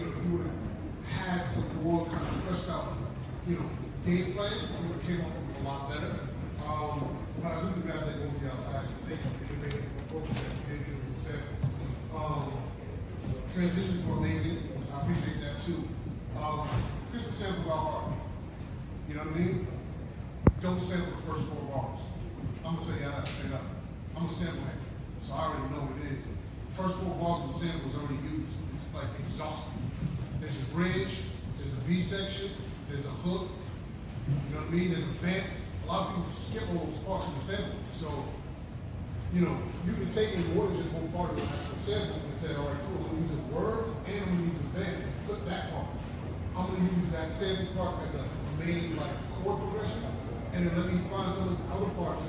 you if you would have had some more kind of fleshed out, you know, game plans, it would have came up a lot better. Um, but I do think guys that go to y'all's actually take it, they make it appropriate, they give it a. Um, transitions were amazing, I appreciate that too. Um, Christmas samples are hard, you know what I mean? Don't sample the first four bars. I'm gonna tell you that straight up. I'm a sample man, so I already know what it is. The First four bars of the sample is already used. It's like exhausting. There's bridge, there's a B section, there's a hook. You know what I mean? There's a vent. A lot of people skip over parts of the sample. So, you know, you can take in more than just one part of the actual sample and say, all right, cool, I'm using words and I'm gonna use a vent and flip that part. I'm gonna use that sample part as a main like chord progression, and then let me find some other parts